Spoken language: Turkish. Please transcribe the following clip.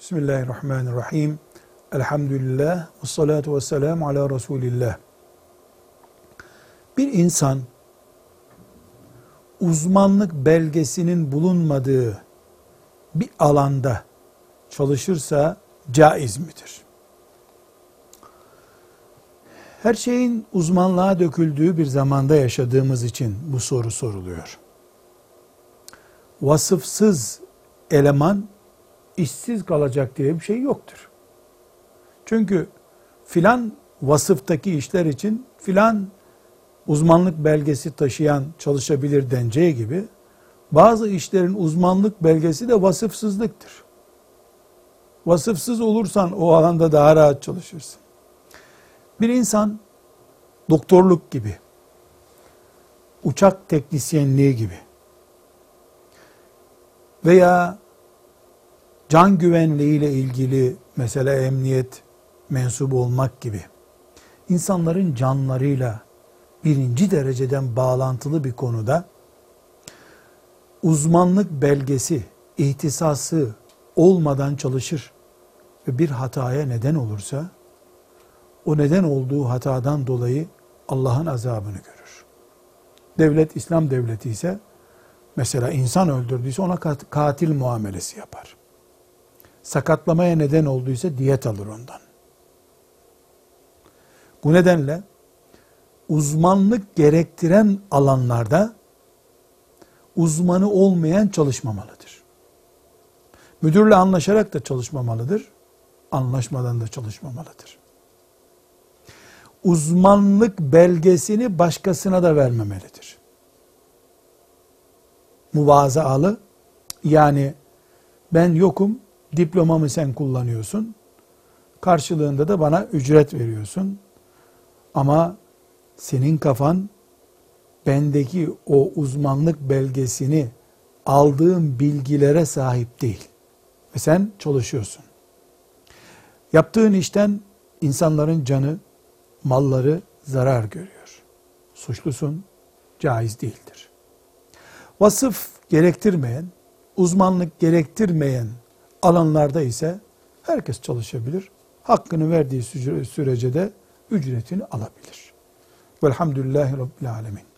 Bismillahirrahmanirrahim. Elhamdülillah. Ve salatu ve selamu ala Resulillah. Bir insan uzmanlık belgesinin bulunmadığı bir alanda çalışırsa caiz midir? Her şeyin uzmanlığa döküldüğü bir zamanda yaşadığımız için bu soru soruluyor. Vasıfsız eleman işsiz kalacak diye bir şey yoktur. Çünkü filan vasıftaki işler için filan uzmanlık belgesi taşıyan çalışabilir deneceği gibi bazı işlerin uzmanlık belgesi de vasıfsızlıktır. Vasıfsız olursan o alanda daha rahat çalışırsın. Bir insan doktorluk gibi, uçak teknisyenliği gibi veya can güvenliği ile ilgili mesela emniyet mensubu olmak gibi insanların canlarıyla birinci dereceden bağlantılı bir konuda uzmanlık belgesi, ihtisası olmadan çalışır ve bir hataya neden olursa o neden olduğu hatadan dolayı Allah'ın azabını görür. Devlet İslam devleti ise mesela insan öldürdüyse ona katil muamelesi yapar sakatlamaya neden olduysa diyet alır ondan. Bu nedenle uzmanlık gerektiren alanlarda uzmanı olmayan çalışmamalıdır. Müdürle anlaşarak da çalışmamalıdır. Anlaşmadan da çalışmamalıdır. Uzmanlık belgesini başkasına da vermemelidir. Muvazaalı yani ben yokum diplomamı sen kullanıyorsun. Karşılığında da bana ücret veriyorsun. Ama senin kafan bendeki o uzmanlık belgesini aldığım bilgilere sahip değil. Ve sen çalışıyorsun. Yaptığın işten insanların canı, malları zarar görüyor. Suçlusun, caiz değildir. Vasıf gerektirmeyen, uzmanlık gerektirmeyen alanlarda ise herkes çalışabilir. Hakkını verdiği sürece de ücretini alabilir. Velhamdülillahi Rabbil Alemin.